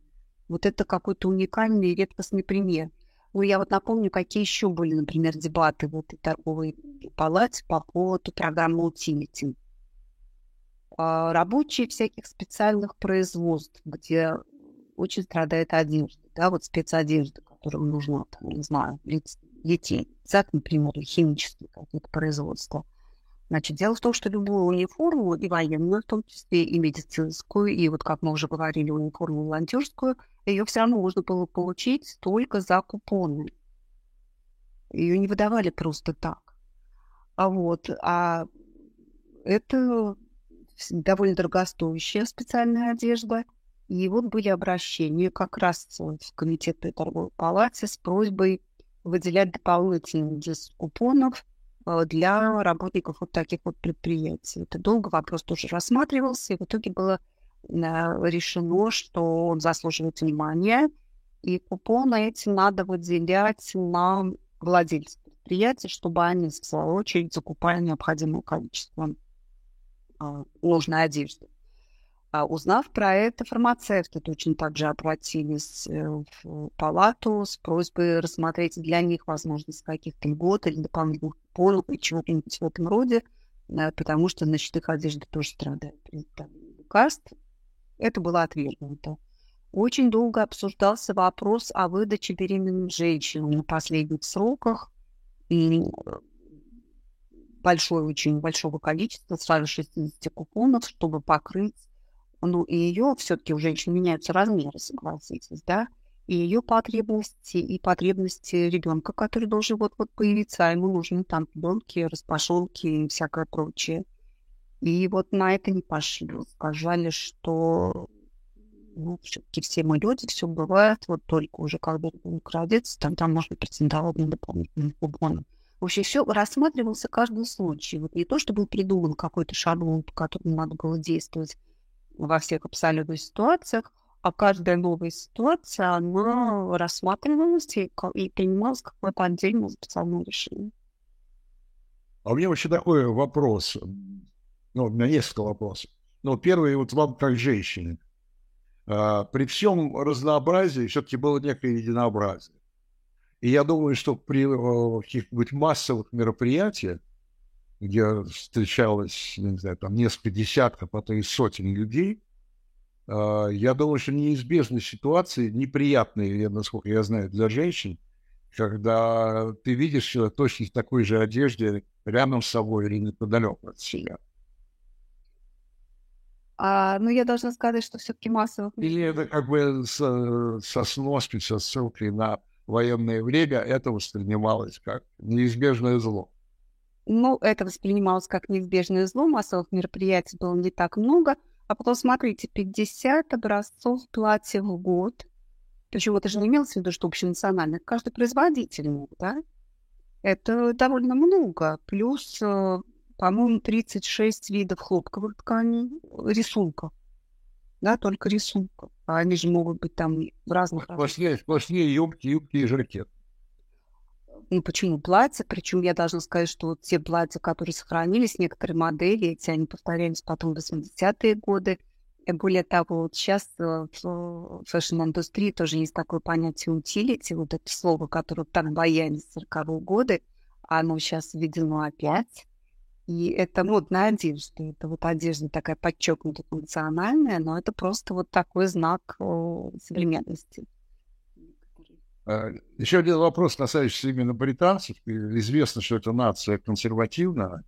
Вот это какой-то уникальный и редкостный пример. Ну, я вот напомню, какие еще были, например, дебаты в этой торговой палате по поводу программы Utility. А, рабочие всяких специальных производств, где очень страдает одежда, да, вот спецодежда, которым нужно, там, не знаю, детей, ЦАК, например, химические какие-то производства. Значит, дело в том, что любую униформу, и военную в том числе, и медицинскую, и вот, как мы уже говорили, униформу волонтерскую, ее все равно можно было получить только за купоны. Ее не выдавали просто так. А вот, а это довольно дорогостоящая специальная одежда – и вот были обращения как раз в комитет при торговой палате с просьбой выделять дополнительные 10 купонов э, для работников вот таких вот предприятий. Это долго вопрос тоже рассматривался, и в итоге было решено, что он заслуживает внимания, и купоны эти надо выделять на владельцев предприятий, чтобы они, в свою очередь, закупали необходимое количество а, нужной одежды. А узнав про это, фармацевты точно так же обратились э, в палату с просьбой рассмотреть для них возможность каких-то льгот или дополнительных купонов или чего-нибудь в этом роде, э, потому что, значит, их одежда тоже страдает при лекарств. Это было отвергнуто. Очень долго обсуждался вопрос о выдаче беременным женщинам на последних сроках. И большое, очень большого количества, сразу 60 купонов, чтобы покрыть ну, и ее все-таки у женщин меняются размеры, согласитесь, да, и ее потребности, и потребности ребенка, который должен вот-вот появиться, а ему нужны там пленки, распашонки и всякое прочее. И вот на это не пошли. Сказали, что ну, все-таки все мы люди, все бывает, вот только уже когда ребенок родится, там, там можно претендовать на дополнительный купон. Вообще все рассматривался каждый случай. Вот не то, что был придуман какой-то шаблон, по которому надо было действовать, во всех абсолютно ситуациях, а каждая новая ситуация, она рассматривалась и, принималась какое-то отдельное специальное решение. А у меня вообще такой вопрос. Ну, у меня несколько вопросов. Ну, первый, вот вам как женщине. А, при всем разнообразии все-таки было некое единообразие. И я думаю, что при э, каких-нибудь массовых мероприятиях, где встречалось, не знаю, там несколько десятков, а то и сотен людей, э, я думаю, что неизбежны ситуации неприятные, насколько я знаю, для женщин, когда ты видишь человека точно в такой же одежде рядом с собой или неподалеку от себя. А, ну, я должна сказать, что все-таки массовых... Или это как бы со, со сноской, со ссылкой на военное время, это воспринималось как неизбежное зло. Ну, это воспринималось как неизбежное зло, массовых мероприятий было не так много. А потом, смотрите, 50 образцов платья в год. Причем это же не имелось в виду, что общенационально. Каждый производитель мог, да? Это довольно много. Плюс, э, по-моему, 36 видов хлопковых тканей, рисунков. Да, только рисунков. А они же могут быть там в разных... Сплошные, сплошные юбки, юбки и жакет ну, почему платья, причем я должна сказать, что вот те платья, которые сохранились, некоторые модели, эти они повторялись потом в 80-е годы. И более того, вот сейчас э, в fashion-индустрии тоже есть такое понятие utility, вот это слово, которое так боялись в 40-е годы, оно сейчас введено опять. И это модная одежда. Это вот одежда такая подчеркнуто функциональная, но это просто вот такой знак современности. А, Еще один вопрос, касающийся именно британцев. Известно, что это нация консервативная,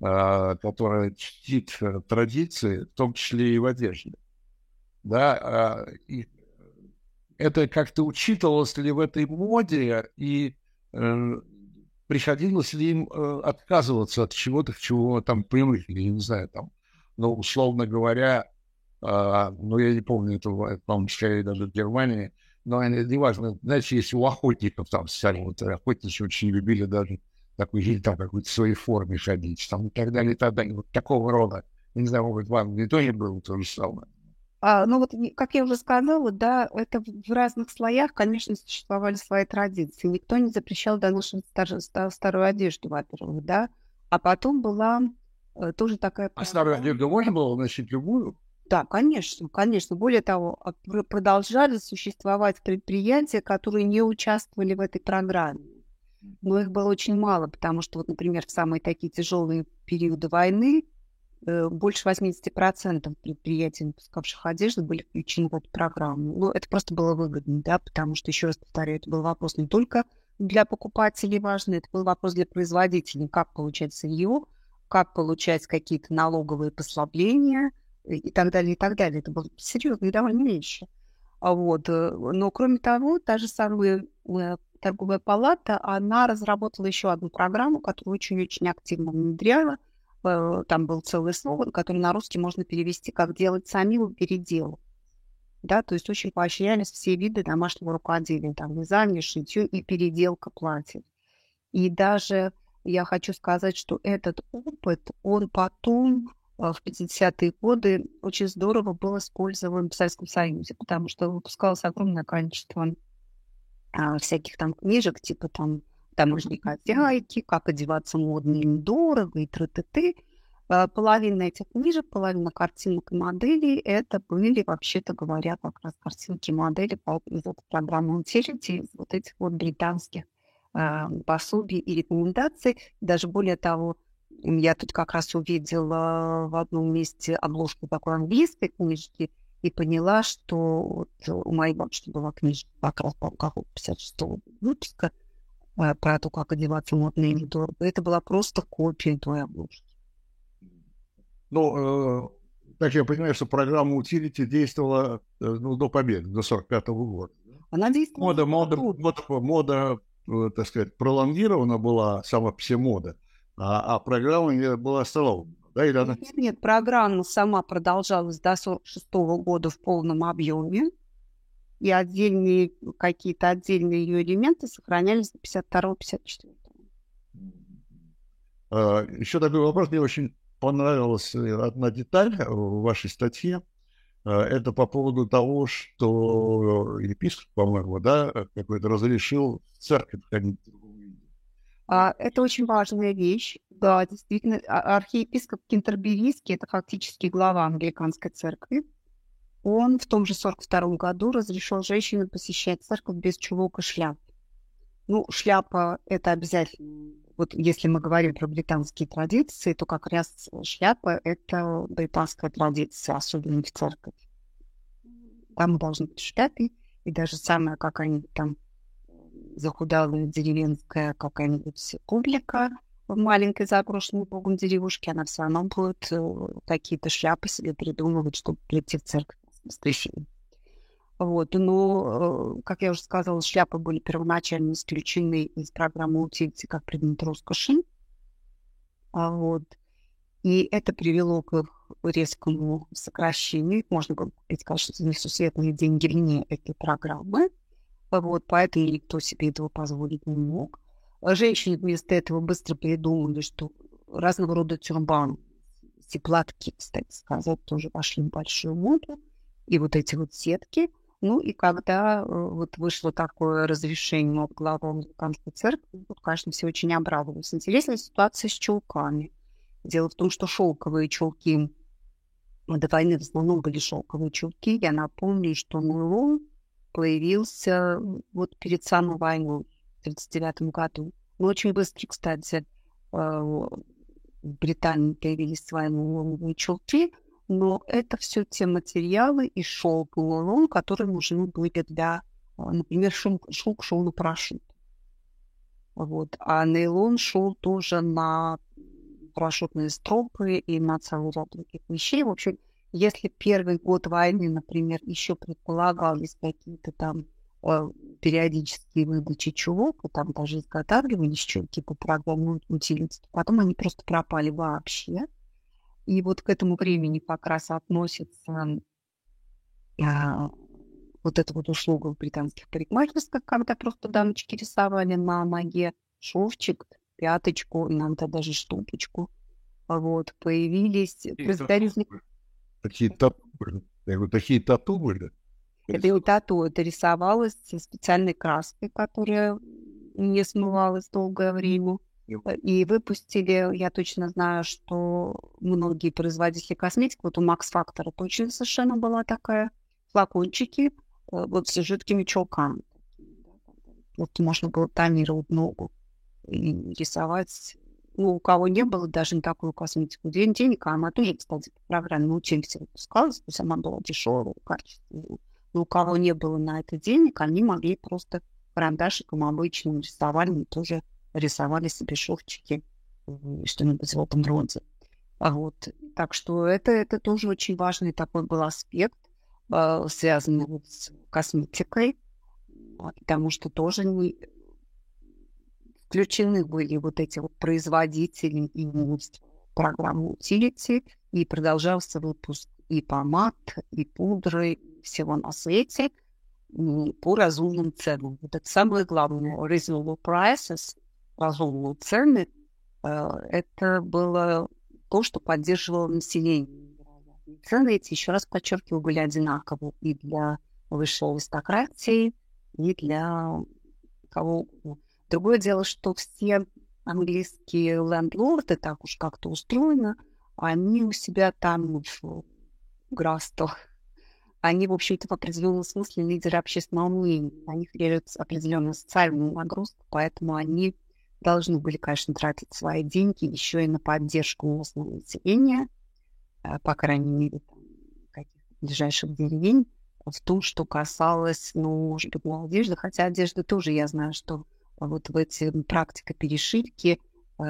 а, которая чтит э, традиции, в том числе и в одежде. Да, а, и это как-то учитывалось ли в этой моде, и э, приходилось ли им э, отказываться от чего-то, к чему там привыкли, я не знаю, там, ну, условно говоря, ну, я не помню этого, по-моему, скорее даже в Германии, но неважно, знаете, если у охотников там стали, вот охотники очень любили даже такой жизнь, там какой-то своей форме ходить, там и так далее, и так далее, вот такого рода. Не знаю, может вам не тоже было то же самое. А, ну вот, как я уже сказала, да, это в разных слоях, конечно, существовали свои традиции. Никто не запрещал доношить стар, старую одежду, во-первых, да. А потом была э, тоже такая... А старую одежду можно было носить любую? Да, конечно, конечно. Более того, а, продолжали существовать предприятия, которые не участвовали в этой программе. Но их было очень мало, потому что, вот, например, в самые такие тяжелые периоды войны э, больше 80% предприятий, выпускавших одежду, были включены в эту программу. Ну, это просто было выгодно, да, потому что, еще раз повторяю, это был вопрос не только для покупателей важный, это был вопрос для производителей, как получать сырье, как получать какие-то налоговые послабления – и так далее, и так далее. Это было серьезные довольно вещи. А вот. Э, но, кроме того, та же самая э, торговая палата, она разработала еще одну программу, которую очень-очень активно внедряла. Э, там был целый слоган, который на русский можно перевести как «делать самим передел». Да, то есть очень поощрялись все виды домашнего рукоделия, там, вязание, шитье и переделка платьев. И даже я хочу сказать, что этот опыт, он потом в 50-е годы очень здорово был использован в Советском Союзе, потому что выпускалось огромное количество а, всяких там книжек, типа там таможенник хозяйки, как одеваться модно и недорого, и тры-ты-ты. А, половина этих книжек, половина картинок и моделей, это были, вообще-то говоря, как раз картинки и модели из этой программы Utility, из вот этих вот британских пособий и рекомендаций. Даже более того, я тут как раз увидела в одном месте обложку такой английской книжки и поняла, что вот у моей бабушки была книжка как раз по 56 выпуска про то, как одеваться модно и недорого. Это была просто копия той обложки. Ну, э, так я понимаю, что программа Utility действовала э, ну, до победы, до 45 -го года. Она действовала. Мода, мода, мода, мода, э, так сказать, пролонгирована была, сама все мода, а, а программа была остановлена. Да, или она... Нет, нет, программа сама продолжалась до 46 -го года в полном объеме, и отдельные, какие-то отдельные ее элементы сохранялись до 52-54. А, еще такой вопрос мне очень понравилась одна деталь в вашей статье. А, это по поводу того, что епископ, по-моему, да, какой-то разрешил в церковь ходить. А, это очень важная вещь. Да, действительно, а, архиепископ Кентерберийский, это фактически глава англиканской церкви, он в том же 42 году разрешил женщинам посещать церковь без чулок и шляп. Ну, шляпа – это обязательно вот если мы говорим про британские традиции, то как раз шляпа — это британская традиция, особенно в церкви. Там должны быть шляпы, и даже самая какая-нибудь там захудалая деревенская какая-нибудь публика в маленькой заброшенной богом деревушке, она все равно будет э, какие-то шляпы себе придумывать, чтобы прийти в церковь воскресенье. Вот. Но, э, как я уже сказала, шляпы были первоначально исключены из программы утильти как предмет роскоши. А вот. И это привело к резкому сокращению. Можно было купить, конечно, несусветные деньги вне этой программы. Вот, поэтому никто себе этого позволить не мог. Женщины вместо этого быстро придумали, что разного рода тюрбан, эти кстати сказать, тоже пошли в большую моду. И вот эти вот сетки – ну и когда э, вот вышло такое разрешение от главы Англиканской церкви, тут, конечно, все очень обрадовались. Интересная ситуация с чулками. Дело в том, что шелковые чулки до войны в основном были шелковые чулки. Я напомню, что нейлон появился вот перед самой войной в 1939 году. Но очень быстро, кстати, э, в Британии появились свои нейлоновые чулки – но это все те материалы и шелк, и лулон, которые нужны были для, а, например, шелк, шелк шел на парашют. Вот. А нейлон шел тоже на парашютные стропы и на целый ряд других вещей. В общем, если первый год войны, например, еще предполагались какие-то там э, периодические выдачи чулок, и там даже изготавливались чулки по программу утилити, потом они просто пропали вообще. И вот к этому времени как раз относится а, вот эта вот услуга в британских парикмахерских, когда просто дамочки рисовали на ноге шовчик, пяточку, иногда даже штупочку. Вот, появились... Такие тату, я говорю, такие тату были? Это не тату, это рисовалось специальной краской, которая не смывалась долгое время. И выпустили, я точно знаю, что многие производители косметики, вот у Max Factor точно совершенно была такая, флакончики, э, вот с жидкими чулками. Вот можно было тонировать ногу и рисовать. Ну, у кого не было даже не такую косметику, день денег, а она тоже, кстати, по программе учились выпускалась, то есть она была дешевая, качественная. Но у кого не было на это денег, они могли просто карандашиком обычным рисовали, тоже рисовали себе шовчики, что-нибудь в этом роде. А вот. Так что это, это тоже очень важный такой был аспект, э, связанный с косметикой, потому что тоже не включены были вот эти вот производители и программы Utility, и продолжался выпуск и помад, и пудры, всего на свете по разумным ценам. Вот это самое главное. Reasonable prices – разумные цены, э, это было то, что поддерживало население. Цены эти, еще раз подчеркиваю, были одинаковы и для высшей аристократии, и для кого угодно. Другое дело, что все английские лендлорды, так уж как-то устроено, они у себя там в графствах, они, в общем-то, в определенном смысле лидеры общественного мнения. На них лежит определенная социальная нагрузка, поэтому они должны были, конечно, тратить свои деньги еще и на поддержку местного населения, э, по крайней мере, каких-то ближайших деревень, в том, что касалось, ну, может быть, одежды, хотя одежда тоже, я знаю, что вот в эти практика перешивки э,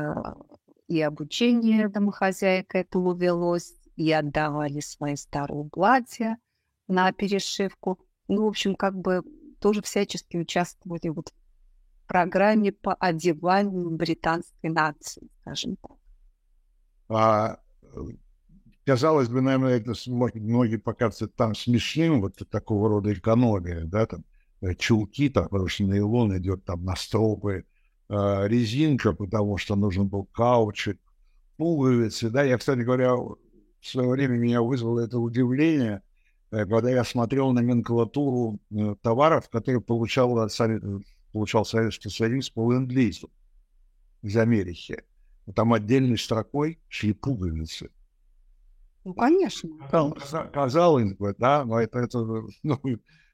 и обучение домохозяек этому велось, и отдавали свои старые платья на перешивку. Ну, в общем, как бы тоже всячески участвовали вот в программе по одеванию британской нации, скажем так. А, казалось бы, наверное, это многие покажется там смешным, вот такого рода экономия, да, там чулки, там, потому что нейлон идет там на стропы, э, резинка, потому что нужен был каучик, пуговицы, да, я, кстати говоря, в свое время меня вызвало это удивление, э, когда я смотрел номенклатуру э, товаров, которые получал, получал Советский Союз по ленд-лизу из Америки. Там отдельной строкой шли пуговицы. Ну, конечно. Казалось бы, да, но это, это ну,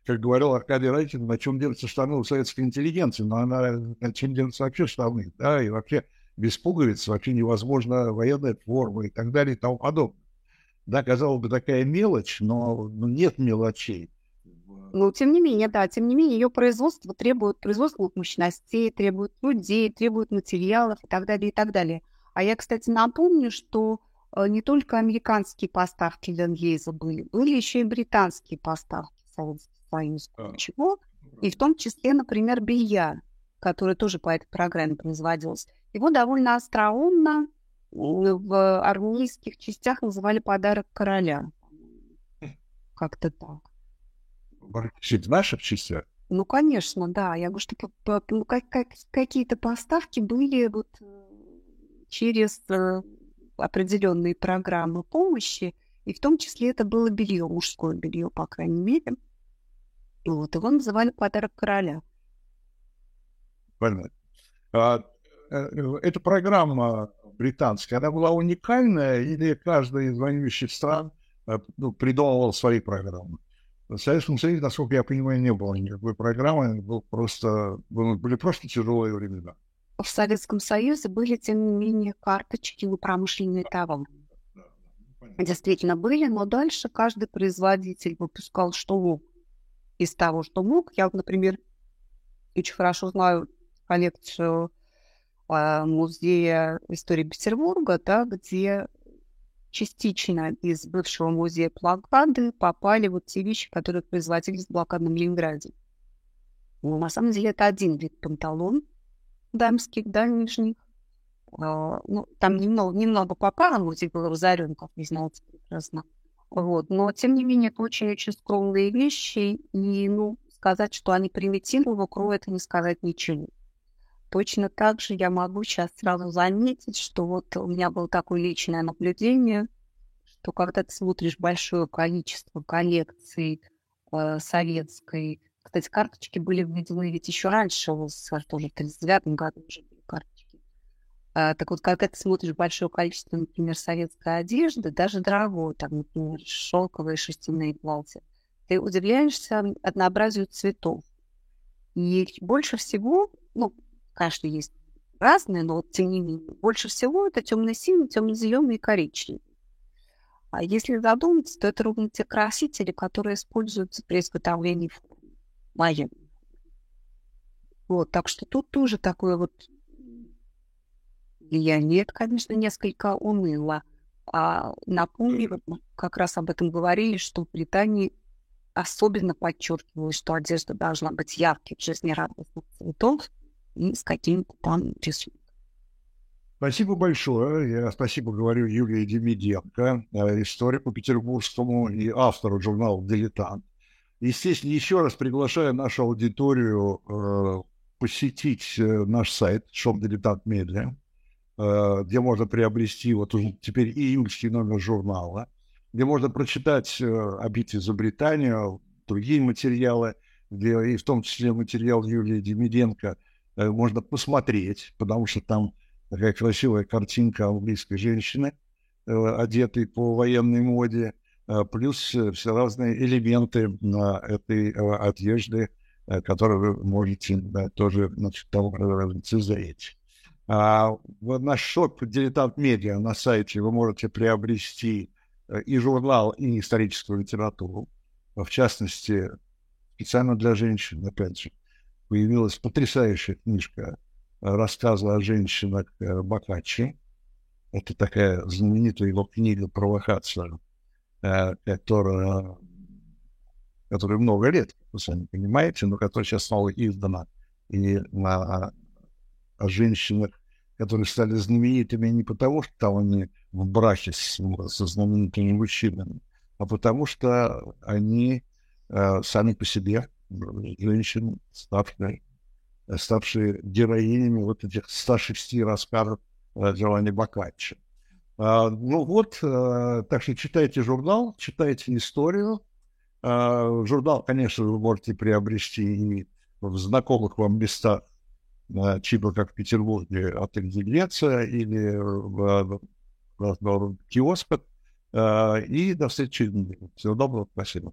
как говорил Аркадий Райтин, на чем держатся штаны у советской интеллигенции, но она, на чем держатся вообще штаны, да, и вообще без пуговиц вообще невозможно военная форма и так далее и тому подобное. Да, казалось бы, такая мелочь, но, но нет мелочей. Ну, тем не менее, да, тем не менее, ее производство требует производственных мощностей, требует людей, требует материалов и так далее, и так далее. А я, кстати, напомню, что э, не только американские поставки Ленгейза были, были еще и британские поставки в Советский Союз, чего, и в том числе, например, белья, которое тоже по этой программе производилось. Его довольно остроумно в армейских частях называли подарок короля. (laughs) Как-то так. В наших частях? Ну, конечно, да. Я говорю, что ну, как, как, какие-то поставки были вот э, через э, определенные программы помощи, и в том числе это было белье, мужское белье, по крайней мере. Вот, его называли подарок короля. Понятно. А, Э, эта программа британская, она была уникальная, или каждая из воюющих стран э, ну, придумывал свои программы? В Советском Союзе, насколько я понимаю, не было никакой программы, был просто, были просто тяжелые времена. В Советском Союзе были, тем не менее, карточки на промышленные товары. Действительно были, но дальше каждый производитель выпускал что мог из того, что мог. Я, например, очень хорошо знаю коллекцию а, музея истории Петербурга, да, где частично из бывшего музея блокады попали вот те вещи, которые производились в блокадном Ленинграде. Но на самом деле это один вид панталон дамских, да, нижних. А, ну, там немного, немного попало, музей был разорен, как вы знаете прекрасно. Вот. Но, тем не менее, это очень-очень скромные вещи, и, ну, сказать, что они примитивны вокруг, это не сказать ничего. Точно так же я могу сейчас сразу заметить, что вот у меня было такое личное наблюдение, что когда ты смотришь большое количество коллекций э, советской, кстати, карточки были введены ведь еще раньше, в СССР тоже в 1939 году уже так вот, когда ты смотришь большое количество, например, советской одежды, даже дорогой, там, например, шелковые шерстяные платья, ты удивляешься однообразию цветов. И больше всего, ну, Конечно, есть разные, но тем не менее. Больше всего это темно-синий, темно-зеленый и коричневый. А если задуматься, то это ровно те красители, которые используются при изготовлении формы. Вот, так что тут тоже такое вот влияние. Это, конечно, несколько уныло. А напомню, как раз об этом говорили, что в Британии особенно подчеркивалось, что одежда должна быть ярких, жизнерадостных цветов, и с каким-то там рисунком. Спасибо большое. Я спасибо говорю Юлии Демиденко, э, историку петербургскому и автору журнала «Дилетант». Естественно, еще раз приглашаю нашу аудиторию э, посетить э, наш сайт «Shop Diletant Media». Где можно приобрести вот уже теперь июльский номер журнала, где можно прочитать о битве за Британию, другие материалы, где и в том числе материал Юлии Демиденко можно посмотреть, потому что там такая красивая картинка английской женщины, одетой по военной моде, плюс все разные элементы этой одежды, Э, который вы можете да, тоже значит, там лицезреть. А, в наш шоп «Дилетант Медиа» на сайте вы можете приобрести э, и журнал, и историческую литературу. В частности, специально для женщин, опять же, появилась потрясающая книжка э, рассказы о женщинах Бакачи. Это такая знаменитая его книга «Провокация», которая которой много лет, вы сами понимаете, но которая сейчас снова издана, и на, о женщинах, которые стали знаменитыми не потому, что там они в браке с, со знаменитыми мужчинами, а потому что они э, сами по себе женщины, ставшие, ставшие героинями вот этих 106 рассказов э, Джованни Боккаччо. А, ну вот, э, так что читайте журнал, читайте историю, а, журнал, конечно, вы можете приобрести и в знакомых вам местах, типа как в Петербурге отель Венеция или в, в, в киосках. И до встречи. Всего доброго. Спасибо.